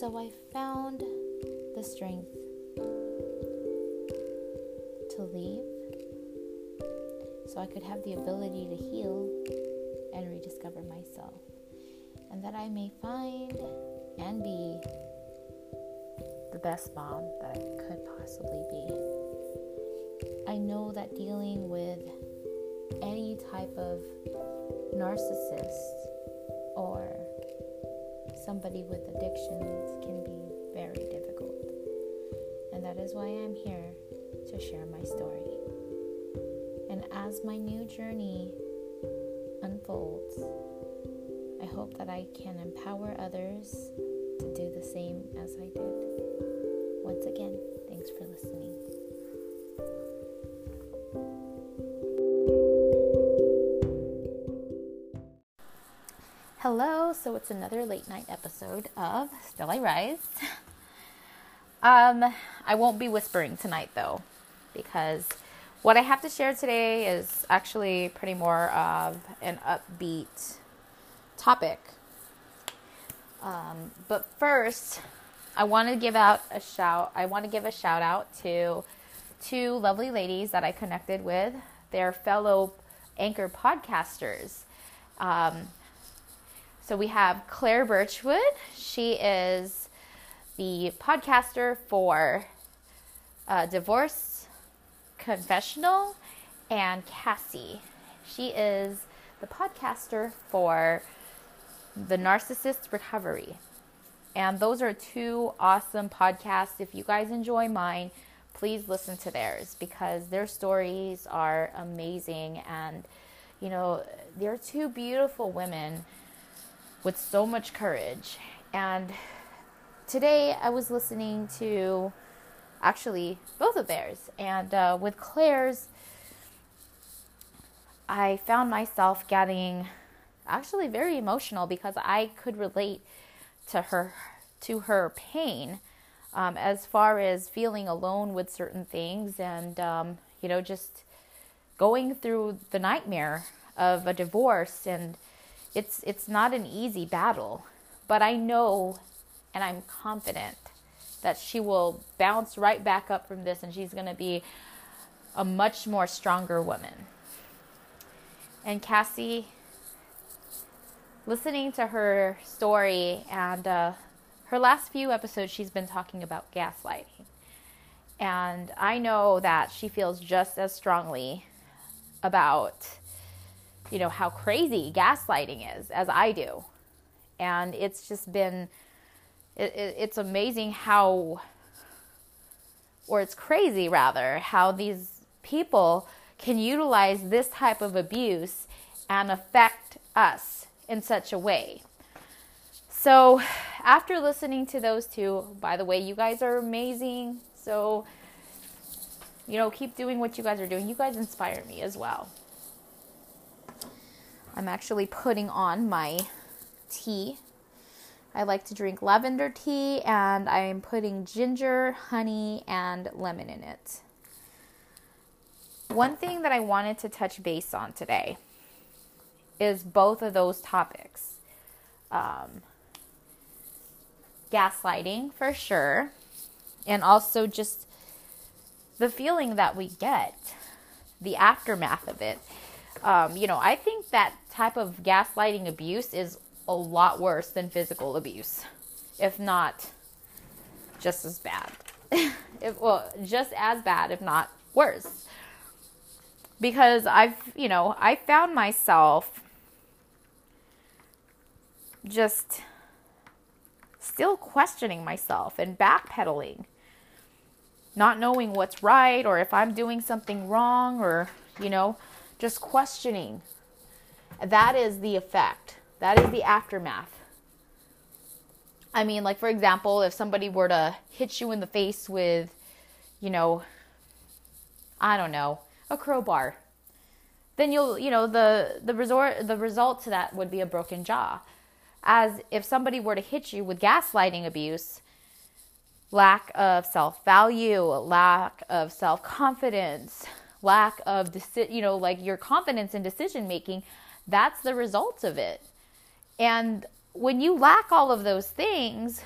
So I found the strength to leave so I could have the ability to heal and rediscover myself, and that I may find and be the best mom that I could possibly be. I know that dealing with any type of narcissist somebody with addictions can be very difficult. And that is why I'm here to share my story. And as my new journey unfolds, I hope that I can empower others to do the same as I did. Once again, thanks for listening. So it's another late night episode of Still I Rise. Um, I won't be whispering tonight though, because what I have to share today is actually pretty more of an upbeat topic. Um, but first, I want to give out a shout. I want to give a shout out to two lovely ladies that I connected with. They're fellow anchor podcasters. Um, so we have Claire Birchwood. She is the podcaster for uh, Divorce Confessional, and Cassie. She is the podcaster for The Narcissist Recovery. And those are two awesome podcasts. If you guys enjoy mine, please listen to theirs because their stories are amazing. And, you know, they're two beautiful women with so much courage. And today I was listening to actually both of theirs. And uh, with Claire's, I found myself getting actually very emotional because I could relate to her to her pain um, as far as feeling alone with certain things and um, you know just going through the nightmare of a divorce and it's it's not an easy battle but I know and I'm confident that she will bounce right back up from this and she's going to be a much more stronger woman. And Cassie, listening to her story and uh, her last few episodes, she's been talking about gaslighting. And I know that she feels just as strongly about, you know, how crazy gaslighting is as I do. And it's just been it, it, it's amazing how, or it's crazy rather, how these people can utilize this type of abuse and affect us in such a way. So, after listening to those two, by the way, you guys are amazing. So, you know, keep doing what you guys are doing. You guys inspire me as well. I'm actually putting on my tea I like to drink lavender tea and I'm putting ginger, honey, and lemon in it. One thing that I wanted to touch base on today is both of those topics um, gaslighting, for sure, and also just the feeling that we get, the aftermath of it. Um, you know, I think that type of gaslighting abuse is a lot worse than physical abuse, if not just as bad. if, well, just as bad, if not worse. Because I've, you know, I found myself just still questioning myself and backpedaling not knowing what's right or if I'm doing something wrong or, you know, just questioning. That is the effect. That is the aftermath. I mean, like, for example, if somebody were to hit you in the face with, you know, I don't know, a crowbar, then you'll, you know, the, the resort, the result to that would be a broken jaw. As if somebody were to hit you with gaslighting abuse, lack of self value, lack of self confidence, lack of, deci- you know, like your confidence in decision making, that's the result of it. And when you lack all of those things,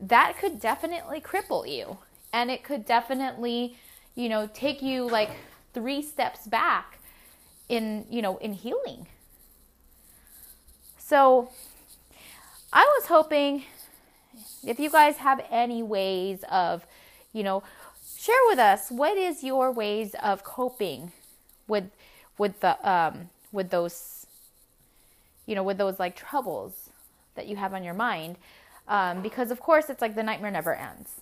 that could definitely cripple you. And it could definitely, you know, take you like three steps back in, you know, in healing. So I was hoping if you guys have any ways of, you know, share with us what is your ways of coping with with the um with those you know with those like troubles that you have on your mind? Um, because of course it's like the nightmare never ends.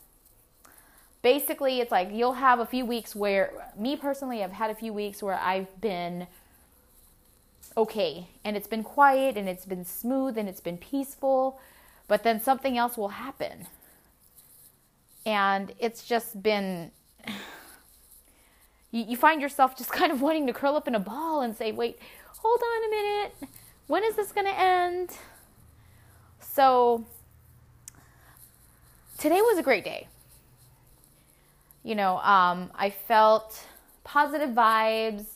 Basically it's like you'll have a few weeks where me personally i've had a few weeks where i've been okay and it's been quiet and it's been smooth and it's been peaceful but then something else will happen and it's just been you, you find yourself just kind of wanting to curl up in a ball and say wait hold on a minute. When is this going to end? So today was a great day. You know um, i felt positive vibes.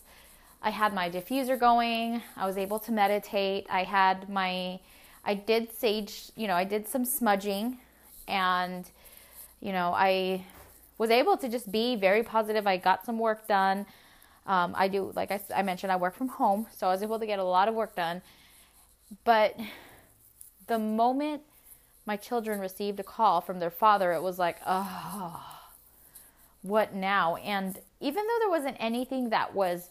I had my diffuser going. I was able to meditate. I had my i did sage you know i did some smudging and you know, I was able to just be very positive. I got some work done. Um, I do, like I, I mentioned, I work from home, so I was able to get a lot of work done. But the moment my children received a call from their father, it was like, oh, what now? And even though there wasn't anything that was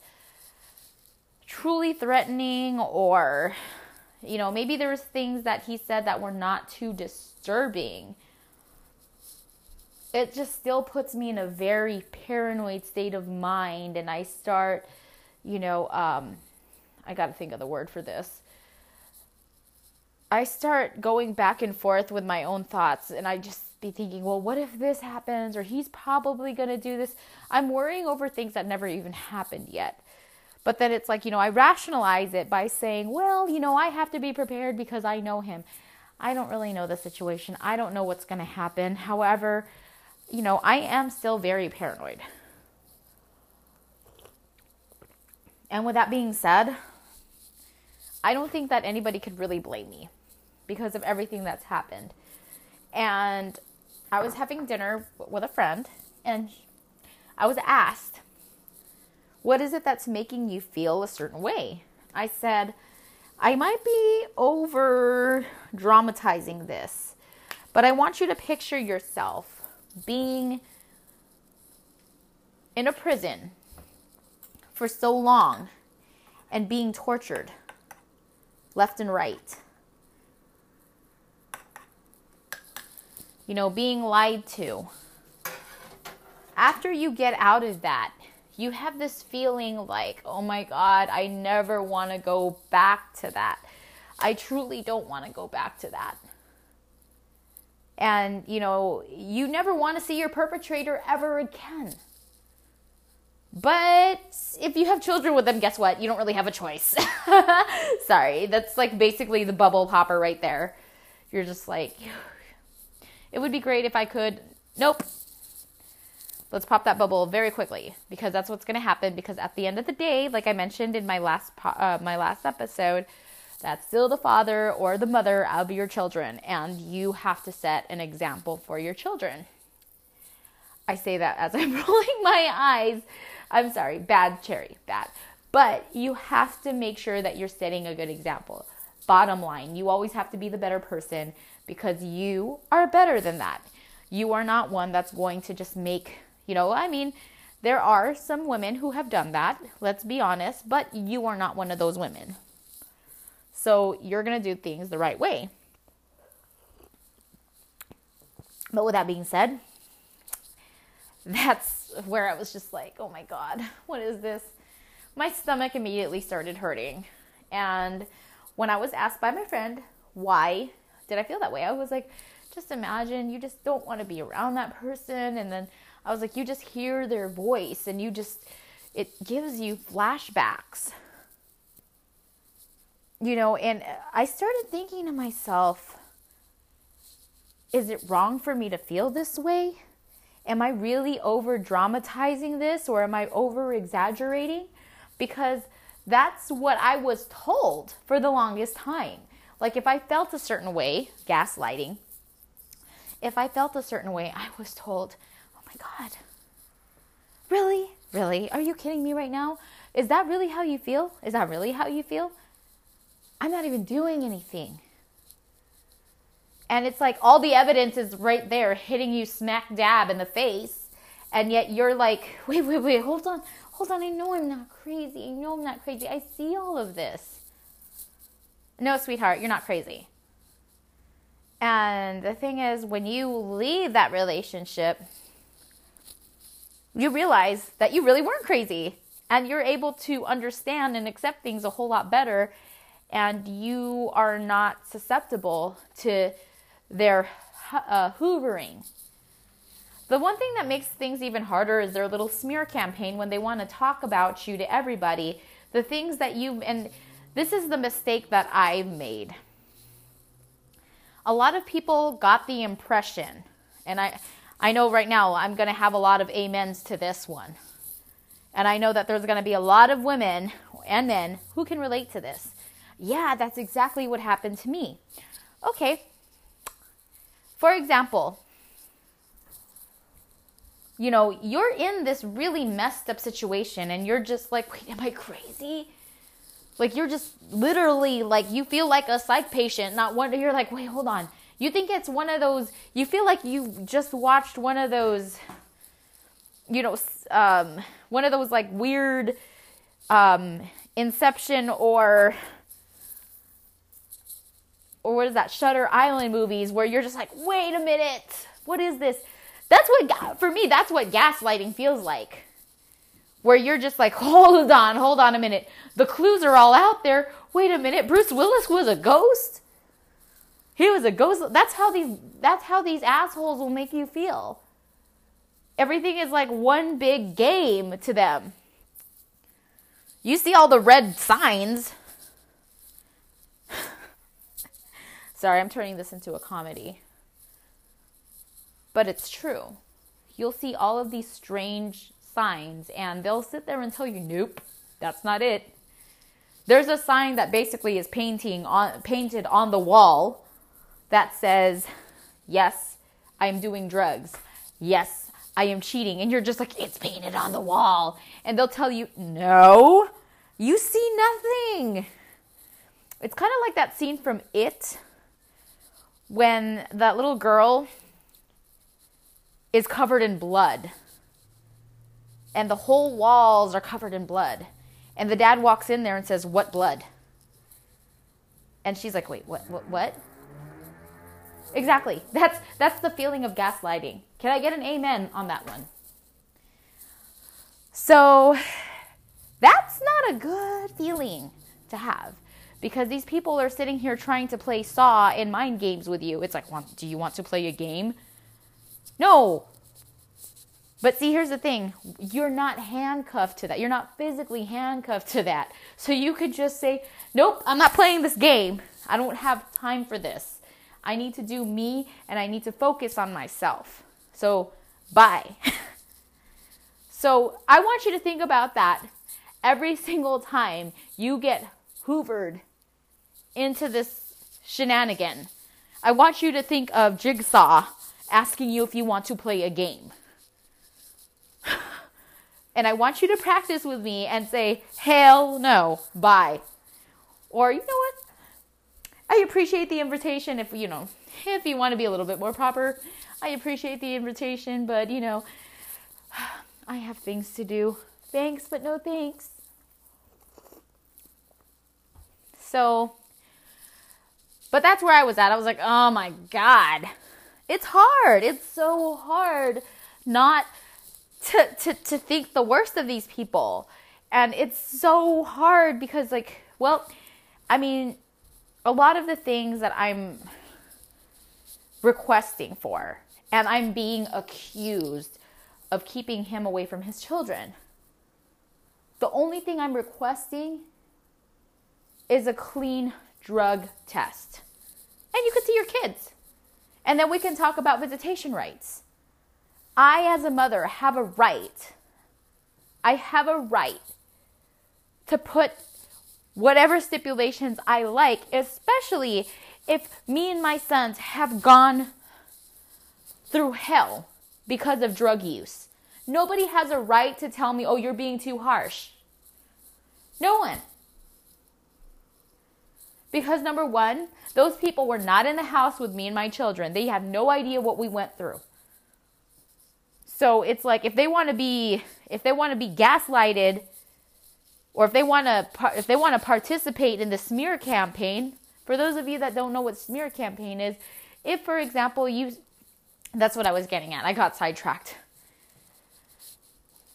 truly threatening or, you know, maybe there was things that he said that were not too disturbing it just still puts me in a very paranoid state of mind and i start you know um, i gotta think of the word for this. I start going back and forth with my own thoughts and i just be thinking well what if this happens or he's probably gonna do this? I'm worrying over things that never even happened yet. But then it's like you know i rationalize it by saying well you know i have to be prepared because i know him. I don't really know the situation. I don't know what's going to happen. However you know, I am still very paranoid. And with that being said, I don't think that anybody could really blame me because of everything that's happened. And I was having dinner with a friend and I was asked, What is it that's making you feel a certain way? I said, I might be over dramatizing this, but I want you to picture yourself being in a prison for so long and being tortured left and right. You know, being lied to. After you get out of that, you have this feeling like, oh my God, I never want to go back to that. I truly don't want to go back to that and you know you never want to see your perpetrator ever again. But if you have children with them guess what? You don't really have a choice. Sorry. That's like basically the bubble popper right there. You're just like it would be great if i could. Nope. Let's pop that bubble very quickly because that's what's going to happen because at the end of the day like i mentioned in my last po- uh, my last episode that's still the father or the mother of your children, and you have to set an example for your children. I say that as I'm rolling my eyes. I'm sorry, bad cherry, bad. But you have to make sure that you're setting a good example. Bottom line, you always have to be the better person because you are better than that. You are not one that's going to just make, you know, I mean, there are some women who have done that, let's be honest, but you are not one of those women. So you're going to do things the right way. But with that being said, that's where I was just like, oh my God, what is this? My stomach immediately started hurting. And when I was asked by my friend, why did I feel that way? I was like, just imagine you just don't want to be around that person. And then I was like, you just hear their voice and you just, it gives you flashbacks. You know, and I started thinking to myself, is it wrong for me to feel this way? Am I really over dramatizing this or am I over exaggerating? Because that's what I was told for the longest time. Like if I felt a certain way, gaslighting, if I felt a certain way, I was told, oh my God, really? Really? Are you kidding me right now? Is that really how you feel? Is that really how you feel? I'm not even doing anything. And it's like all the evidence is right there hitting you smack dab in the face. And yet you're like, wait, wait, wait, hold on, hold on. I know I'm not crazy. I know I'm not crazy. I see all of this. No, sweetheart, you're not crazy. And the thing is, when you leave that relationship, you realize that you really weren't crazy and you're able to understand and accept things a whole lot better and you are not susceptible to their uh, hoovering. The one thing that makes things even harder is their little smear campaign when they want to talk about you to everybody. The things that you and this is the mistake that I made. A lot of people got the impression, and I I know right now I'm going to have a lot of amens to this one. And I know that there's going to be a lot of women and men who can relate to this. Yeah, that's exactly what happened to me. Okay, for example, you know, you're in this really messed up situation and you're just like, wait, am I crazy? Like you're just literally like you feel like a psych patient, not one you're like, wait, hold on. You think it's one of those you feel like you just watched one of those you know, um one of those like weird um inception or or what is that Shutter Island movies where you're just like, wait a minute, what is this? That's what for me. That's what gaslighting feels like. Where you're just like, hold on, hold on a minute. The clues are all out there. Wait a minute, Bruce Willis was a ghost. He was a ghost. That's how these. That's how these assholes will make you feel. Everything is like one big game to them. You see all the red signs Sorry, I'm turning this into a comedy. But it's true. You'll see all of these strange signs, and they'll sit there and tell you, nope, that's not it. There's a sign that basically is painting on painted on the wall that says, Yes, I am doing drugs. Yes, I am cheating. And you're just like, it's painted on the wall. And they'll tell you, No, you see nothing. It's kind of like that scene from It when that little girl is covered in blood and the whole walls are covered in blood. And the dad walks in there and says, What blood? And she's like, Wait, what, what, what? Exactly. That's, that's the feeling of gaslighting. Can I get an amen on that one? So that's not a good feeling to have because these people are sitting here trying to play saw and mind games with you. It's like, do you want to play a game? No. But see, here's the thing you're not handcuffed to that. You're not physically handcuffed to that. So you could just say, nope, I'm not playing this game. I don't have time for this. I need to do me and I need to focus on myself. So, bye. so, I want you to think about that every single time you get hoovered into this shenanigan. I want you to think of Jigsaw asking you if you want to play a game. and I want you to practice with me and say, hell no, bye. Or, you know what? I appreciate the invitation if, you know, if you want to be a little bit more proper. I appreciate the invitation, but, you know, I have things to do. Thanks, but no thanks. So, but that's where I was at. I was like, oh my God. It's hard. It's so hard not to, to, to think the worst of these people. And it's so hard because, like, well, I mean, a lot of the things that I'm requesting for, and I'm being accused of keeping him away from his children. The only thing I'm requesting is a clean drug test. And you could see your kids. And then we can talk about visitation rights. I, as a mother, have a right. I have a right to put whatever stipulations I like, especially if me and my sons have gone through hell because of drug use. Nobody has a right to tell me, oh, you're being too harsh. No one. Because number one, those people were not in the house with me and my children. They have no idea what we went through. So it's like if they want to be if they want to be gaslighted or if they want to if they want to participate in the smear campaign, for those of you that don't know what smear campaign is, if for example you that's what I was getting at. I got sidetracked.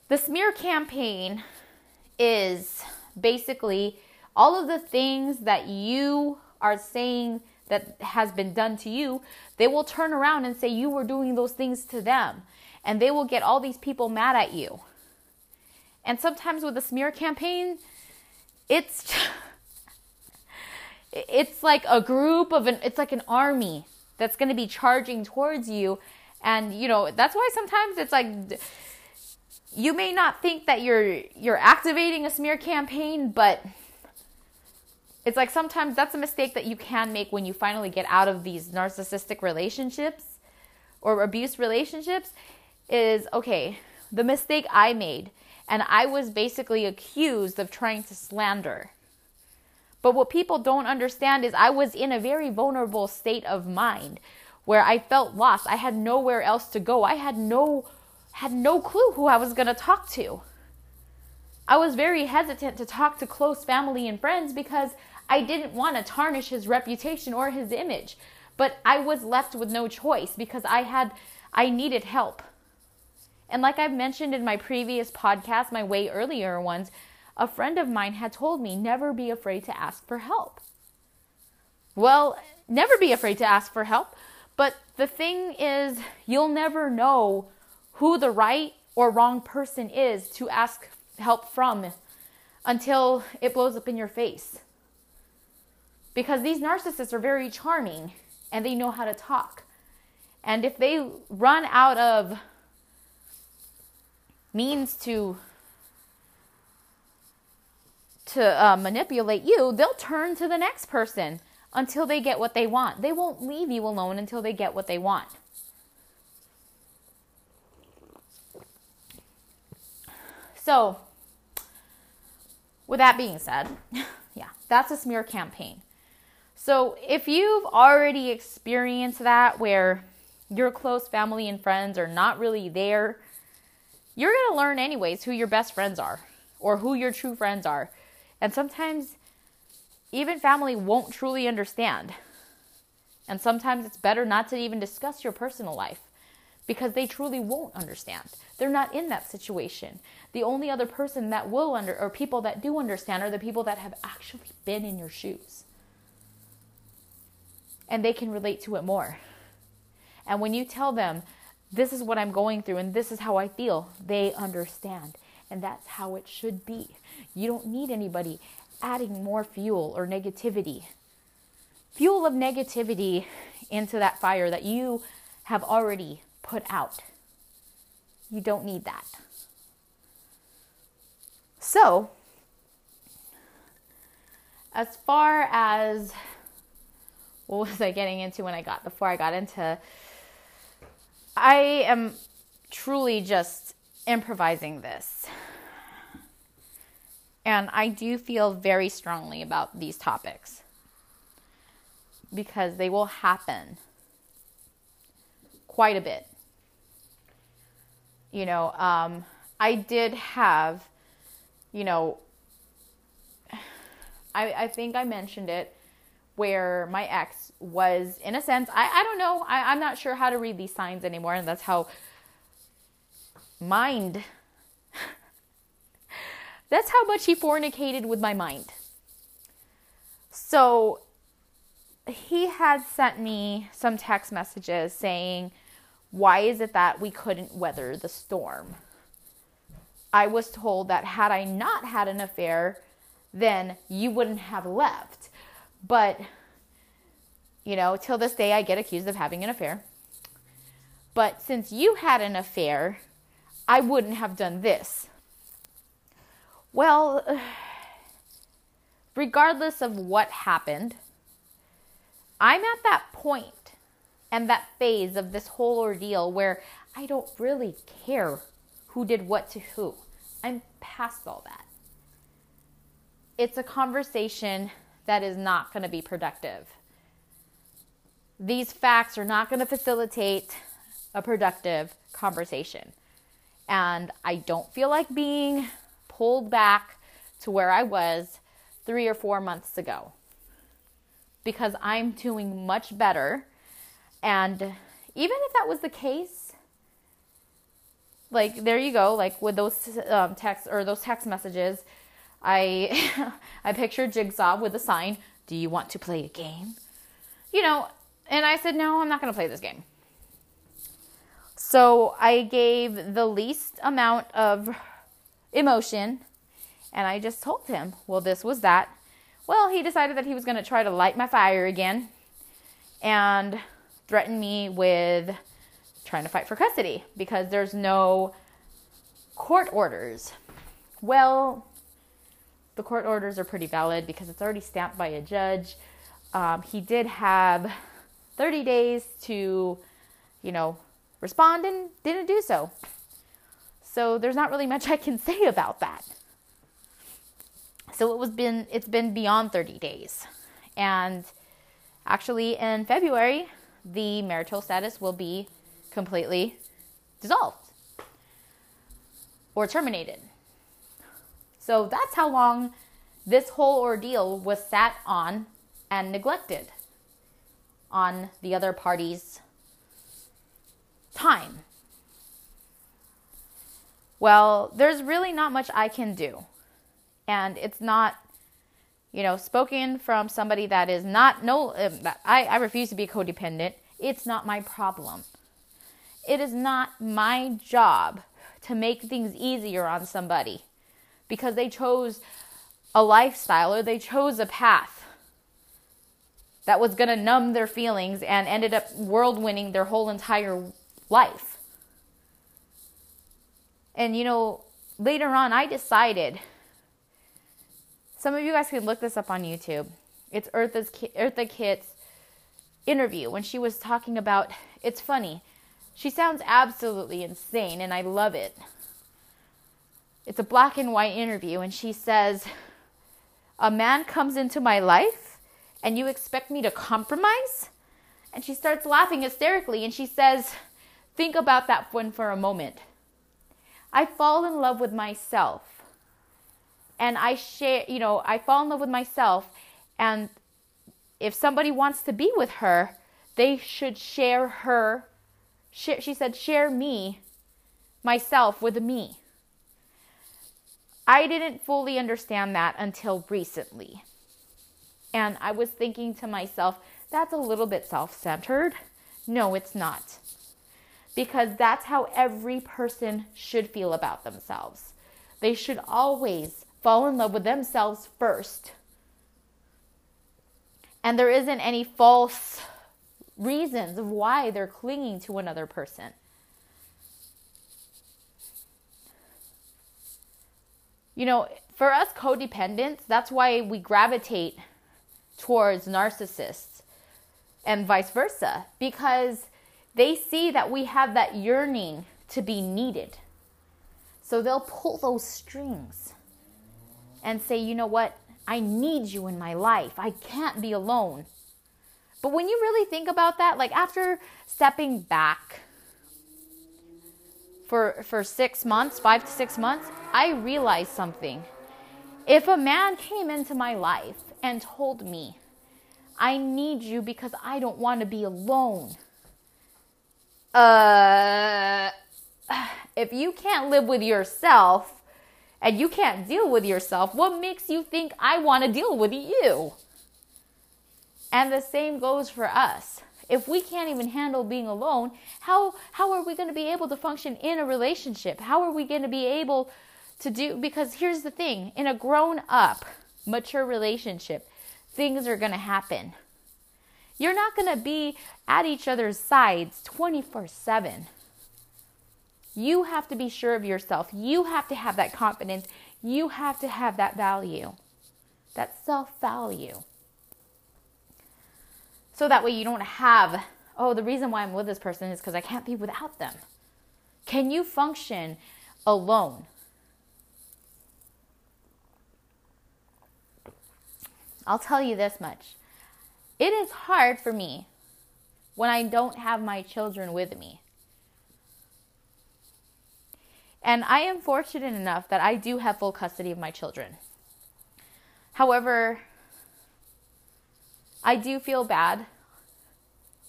The smear campaign is basically all of the things that you are saying that has been done to you, they will turn around and say you were doing those things to them. And they will get all these people mad at you. And sometimes with a smear campaign, it's it's like a group of an it's like an army that's going to be charging towards you and you know, that's why sometimes it's like you may not think that you're you're activating a smear campaign, but it's like sometimes that's a mistake that you can make when you finally get out of these narcissistic relationships or abuse relationships is okay, the mistake I made and I was basically accused of trying to slander. But what people don't understand is I was in a very vulnerable state of mind where I felt lost. I had nowhere else to go. I had no had no clue who I was going to talk to. I was very hesitant to talk to close family and friends because I didn't want to tarnish his reputation or his image. But I was left with no choice because I had I needed help. And like I've mentioned in my previous podcast, my way earlier ones, a friend of mine had told me never be afraid to ask for help. Well, never be afraid to ask for help, but the thing is you'll never know who the right or wrong person is to ask help from until it blows up in your face because these narcissists are very charming and they know how to talk. And if they run out of means to to uh, manipulate you, they'll turn to the next person until they get what they want. They won't leave you alone until they get what they want. So, with that being said, yeah, that's a smear campaign. So if you've already experienced that where your close family and friends are not really there, you're going to learn anyways who your best friends are or who your true friends are. And sometimes even family won't truly understand. And sometimes it's better not to even discuss your personal life because they truly won't understand. They're not in that situation. The only other person that will under or people that do understand are the people that have actually been in your shoes and they can relate to it more. And when you tell them, this is what I'm going through and this is how I feel, they understand. And that's how it should be. You don't need anybody adding more fuel or negativity. Fuel of negativity into that fire that you have already put out. You don't need that. So, as far as what was I getting into when I got before I got into I am truly just improvising this. And I do feel very strongly about these topics because they will happen quite a bit. You know, um, I did have, you know, I, I think I mentioned it where my ex was, in a sense, I, I don't know, I, I'm not sure how to read these signs anymore, and that's how mind. That's how much he fornicated with my mind. So he had sent me some text messages saying, Why is it that we couldn't weather the storm? I was told that had I not had an affair, then you wouldn't have left. But, you know, till this day, I get accused of having an affair. But since you had an affair, I wouldn't have done this. Well, regardless of what happened, I'm at that point and that phase of this whole ordeal where I don't really care who did what to who. I'm past all that. It's a conversation that is not going to be productive. These facts are not going to facilitate a productive conversation. And I don't feel like being pulled back to where I was three or four months ago because I'm doing much better. And even if that was the case, like there you go like with those um, texts or those text messages i i pictured jigsaw with a sign do you want to play a game? You know and i said no i'm not going to play this game. So i gave the least amount of emotion and i just told him well this was that. Well he decided that he was going to try to light my fire again and threaten me with trying to fight for custody because there's no court orders. Well, the court orders are pretty valid because it's already stamped by a judge. Um, he did have 30 days to, you know, respond and didn't do so. So there's not really much I can say about that. So it was been it's been beyond 30 days. And actually in February, the marital status will be completely dissolved or terminated. So that's how long this whole ordeal was sat on and neglected on the other party's time. Well, there's really not much I can do. And it's not, you know, spoken from somebody that is not, no, um, I, I refuse to be codependent. It's not my problem. It is not my job to make things easier on somebody because they chose a lifestyle or they chose a path that was going to numb their feelings and ended up world winning their whole entire life. And you know, later on, I decided. Some of you guys can look this up on YouTube. It's Eartha's Eartha Kitt's interview when she was talking about. It's funny. She sounds absolutely insane, and I love it. It's a black and white interview, and she says, A man comes into my life, and you expect me to compromise? And she starts laughing hysterically, and she says, Think about that one for a moment. I fall in love with myself. And I share, you know, I fall in love with myself. And if somebody wants to be with her, they should share her she said, share me, myself, with me. I didn't fully understand that until recently. And I was thinking to myself, that's a little bit self centered. No, it's not. Because that's how every person should feel about themselves. They should always fall in love with themselves first. And there isn't any false reasons of why they're clinging to another person. You know, for us codependents, that's why we gravitate towards narcissists and vice versa because they see that we have that yearning to be needed. So they'll pull those strings and say, you know what? I need you in my life. I can't be alone. But when you really think about that, like after stepping back for for 6 months, 5 to 6 months, I realized something. If a man came into my life and told me, "I need you because I don't want to be alone." Uh If you can't live with yourself and you can't deal with yourself, what makes you think I want to deal with you? And the same goes for us. If we can't even handle being alone, how how are we going to be able to function in a relationship? How are we going to be able to do because here's the thing, in a grown up, mature relationship, things are going to happen. You're not going to be at each other's sides 24/7. You have to be sure of yourself. You have to have that confidence. You have to have that value. That self-value so that way you don't have, oh, the reason why I'm with this person is because I can't be without them. Can you function alone? I'll tell you this much. It is hard for me when I don't have my children with me. And I am fortunate enough that I do have full custody of my children. However, I do feel bad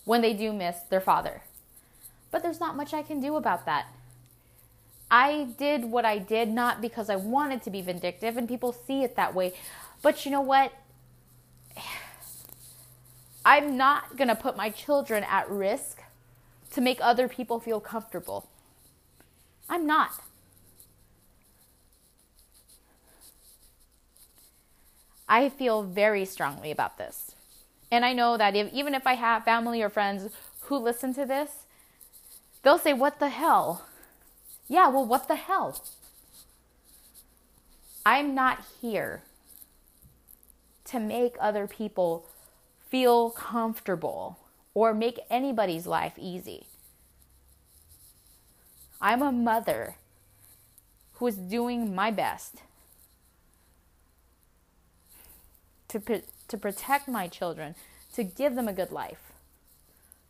when they do miss their father. But there's not much I can do about that. I did what I did not because I wanted to be vindictive, and people see it that way. But you know what? I'm not going to put my children at risk to make other people feel comfortable. I'm not. I feel very strongly about this. And I know that if, even if I have family or friends who listen to this, they'll say, What the hell? Yeah, well, what the hell? I'm not here to make other people feel comfortable or make anybody's life easy. I'm a mother who is doing my best to to protect my children, to give them a good life,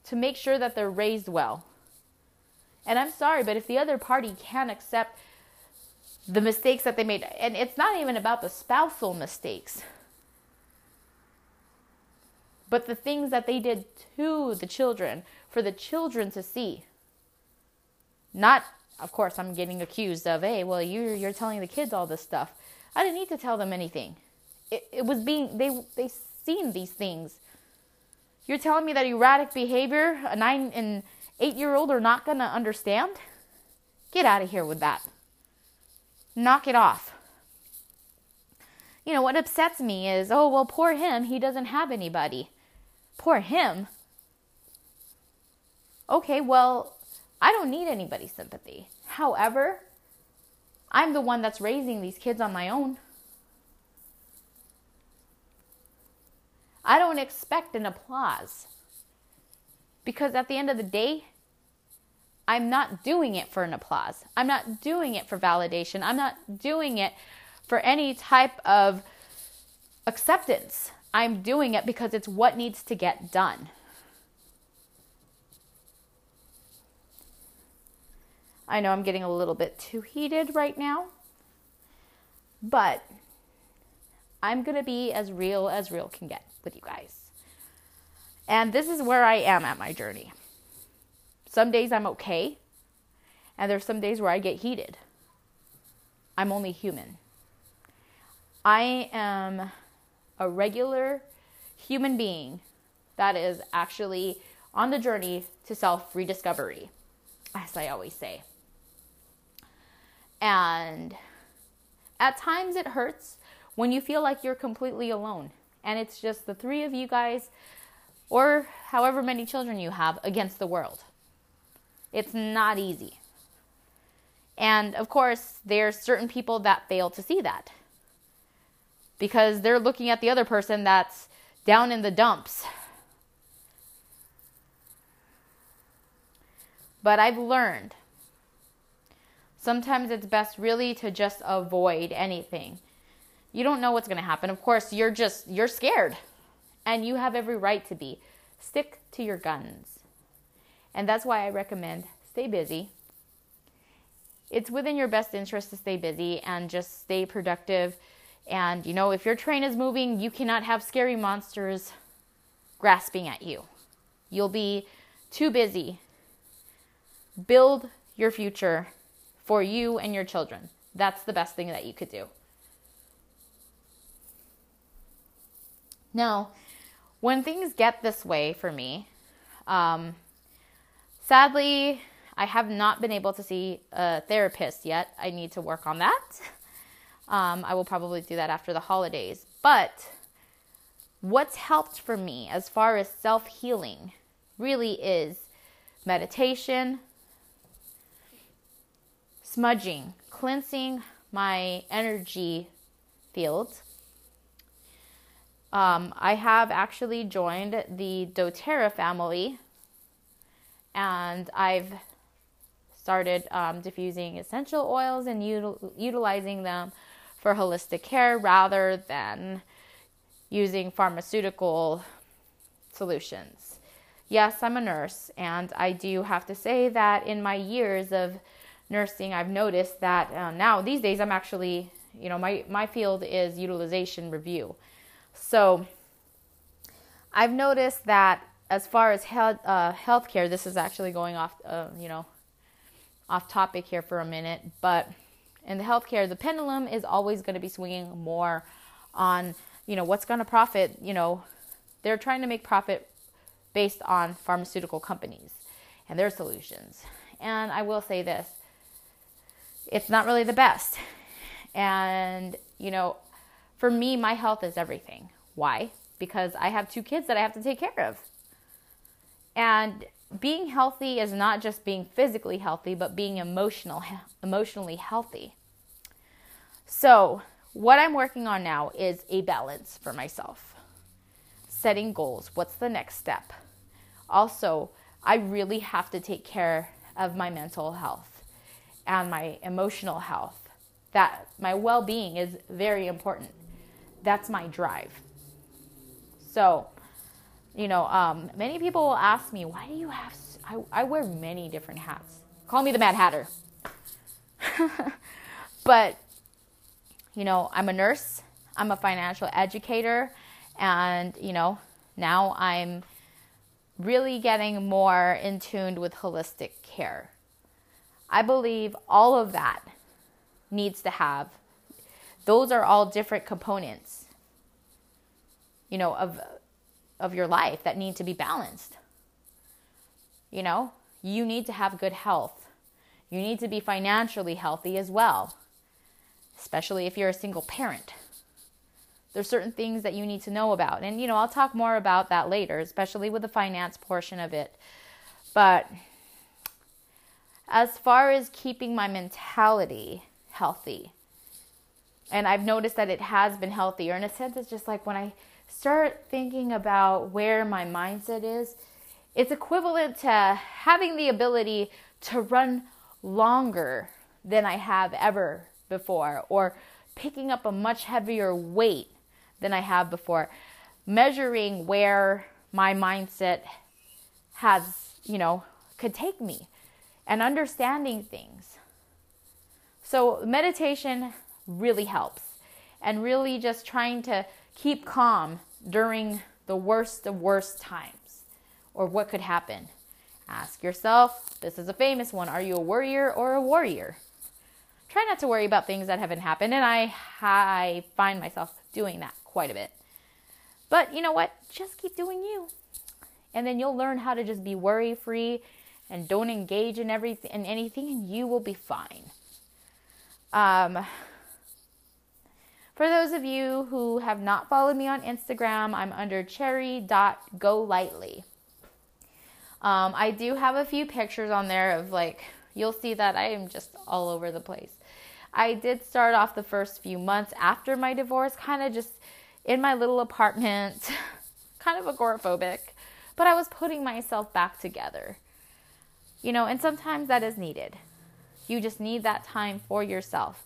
to make sure that they're raised well. And I'm sorry, but if the other party can't accept the mistakes that they made, and it's not even about the spousal mistakes, but the things that they did to the children for the children to see. Not, of course, I'm getting accused of, hey, well, you're, you're telling the kids all this stuff. I didn't need to tell them anything it, it was being they they seen these things. You're telling me that erratic behavior a nine and eight year old are not gonna understand? Get out of here with that. Knock it off. You know, what upsets me is, oh, well, poor him, he doesn't have anybody. Poor him. Okay, well, I don't need anybody's sympathy. However, I'm the one that's raising these kids on my own. I don't expect an applause. Because at the end of the day, I'm not doing it for an applause. I'm not doing it for validation. I'm not doing it for any type of acceptance. I'm doing it because it's what needs to get done. I know I'm getting a little bit too heated right now, but I'm going to be as real as real can get with you guys. And this is where I am at my journey. Some days I'm okay, and there's some days where I get heated. I'm only human. I am a regular human being that is actually on the journey to self rediscovery, as I always say. And at times it hurts when you feel like you're completely alone and it's just the three of you guys or however many children you have against the world. It's not easy. And of course, there's certain people that fail to see that because they're looking at the other person that's down in the dumps. But I've learned sometimes it's best really to just avoid anything you don't know what's going to happen. Of course, you're just you're scared. And you have every right to be. Stick to your guns. And that's why I recommend stay busy. It's within your best interest to stay busy and just stay productive. And you know, if your train is moving, you cannot have scary monsters grasping at you. You'll be too busy. Build your future for you and your children. That's the best thing that you could do. Now, when things get this way for me, um, sadly, I have not been able to see a therapist yet. I need to work on that. Um, I will probably do that after the holidays. But what's helped for me as far as self healing really is meditation, smudging, cleansing my energy field. Um, I have actually joined the doTERRA family and I've started um, diffusing essential oils and util- utilizing them for holistic care rather than using pharmaceutical solutions. Yes, I'm a nurse, and I do have to say that in my years of nursing, I've noticed that uh, now these days I'm actually, you know, my, my field is utilization review. So I've noticed that as far as health, uh, healthcare, this is actually going off, uh, you know, off topic here for a minute, but in the healthcare, the pendulum is always going to be swinging more on, you know, what's going to profit. You know, they're trying to make profit based on pharmaceutical companies and their solutions. And I will say this it's not really the best. And, you know, for me, my health is everything. Why? Because I have two kids that I have to take care of. And being healthy is not just being physically healthy, but being emotional, emotionally healthy. So, what I'm working on now is a balance for myself. Setting goals. What's the next step? Also, I really have to take care of my mental health and my emotional health. That my well being is very important. That's my drive. So, you know, um, many people will ask me, why do you have, I, I wear many different hats. Call me the Mad Hatter. but, you know, I'm a nurse, I'm a financial educator, and, you know, now I'm really getting more in tune with holistic care. I believe all of that needs to have, those are all different components, you know, of of your life that need to be balanced. You know, you need to have good health. You need to be financially healthy as well, especially if you're a single parent. There's certain things that you need to know about. And, you know, I'll talk more about that later, especially with the finance portion of it. But as far as keeping my mentality healthy, and I've noticed that it has been healthier in a sense, it's just like when I start thinking about where my mindset is, it's equivalent to having the ability to run longer than I have ever before, or picking up a much heavier weight than I have before, measuring where my mindset has, you know, could take me, and understanding things. So, meditation really helps, and really just trying to keep calm during the worst of worst times or what could happen. Ask yourself this is a famous one are you a worrier or a warrior? Try not to worry about things that haven't happened, and I, I find myself doing that quite a bit. But you know what? Just keep doing you. And then you'll learn how to just be worry free and don't engage in everything in anything and you will be fine. Um, for those of you who have not followed me on Instagram, I'm under cherry.golightly. Um, I do have a few pictures on there of like, you'll see that I am just all over the place. I did start off the first few months after my divorce, kind of just in my little apartment, kind of agoraphobic, but I was putting myself back together. You know, and sometimes that is needed. You just need that time for yourself.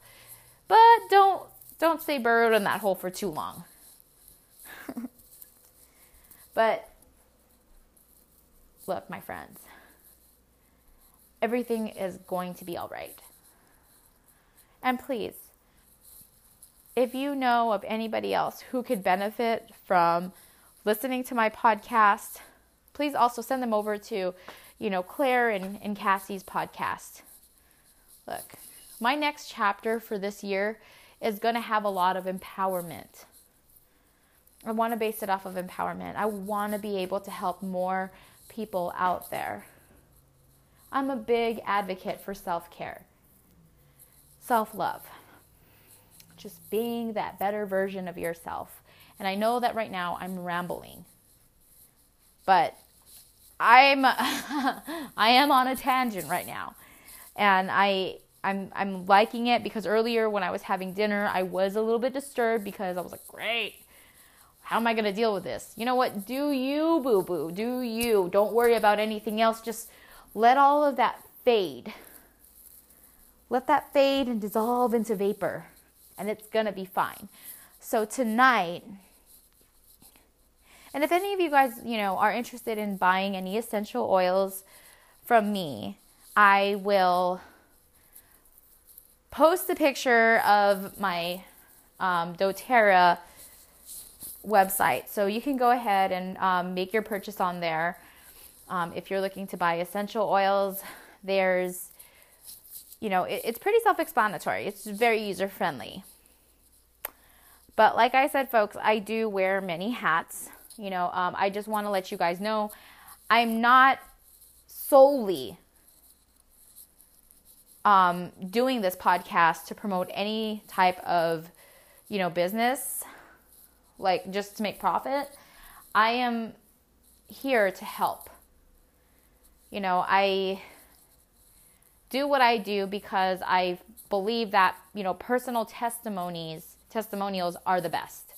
But don't don't stay burrowed in that hole for too long. but look, my friends, everything is going to be all right. And please, if you know of anybody else who could benefit from listening to my podcast, please also send them over to, you know, Claire and, and Cassie's podcast. Look, my next chapter for this year is going to have a lot of empowerment. I want to base it off of empowerment. I want to be able to help more people out there. I'm a big advocate for self care, self love, just being that better version of yourself. And I know that right now I'm rambling, but I'm I am on a tangent right now, and I I'm I'm liking it because earlier when I was having dinner, I was a little bit disturbed because I was like, great. How am I going to deal with this? You know what? Do you, boo boo. Do you. Don't worry about anything else. Just let all of that fade. Let that fade and dissolve into vapor, and it's going to be fine. So tonight, and if any of you guys, you know, are interested in buying any essential oils from me, I will post a picture of my um, doTERRA website. So you can go ahead and um, make your purchase on there. Um, if you're looking to buy essential oils, there's, you know, it, it's pretty self explanatory, it's very user friendly. But like I said, folks, I do wear many hats. You know, um, I just want to let you guys know I'm not solely um, doing this podcast to promote any type of, you know, business, like just to make profit. I am here to help. You know, I do what I do because I believe that, you know, personal testimonies, testimonials are the best.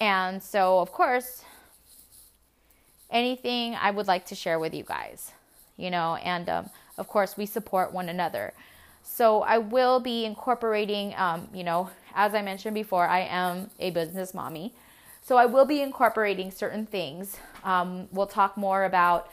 And so, of course, anything I would like to share with you guys, you know, and um, of course, we support one another. So I will be incorporating, um, you know, as I mentioned before, I am a business mommy. So I will be incorporating certain things. Um, we'll talk more about,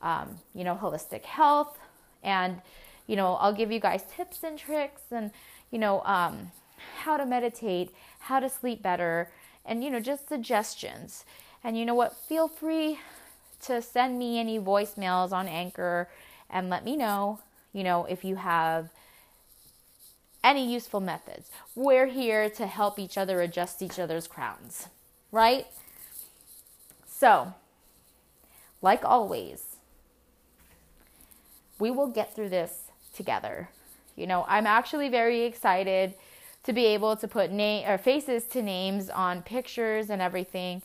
um, you know, holistic health, and you know, I'll give you guys tips and tricks, and you know, um, how to meditate, how to sleep better, and you know, just suggestions. And you know what? Feel free to send me any voicemails on Anchor and let me know, you know, if you have any useful methods. We're here to help each other adjust each other's crowns, right? So, like always, we will get through this together. You know, I'm actually very excited to be able to put name or faces to names on pictures and everything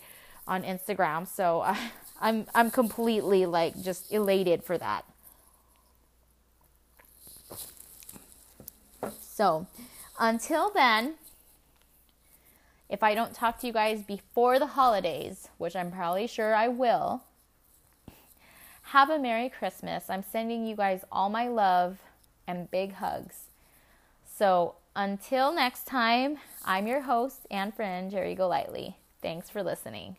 on Instagram. So I, I'm I'm completely like just elated for that. So until then, if I don't talk to you guys before the holidays, which I'm probably sure I will, have a Merry Christmas. I'm sending you guys all my love and big hugs. So until next time, I'm your host and friend, Jerry Golightly. Thanks for listening.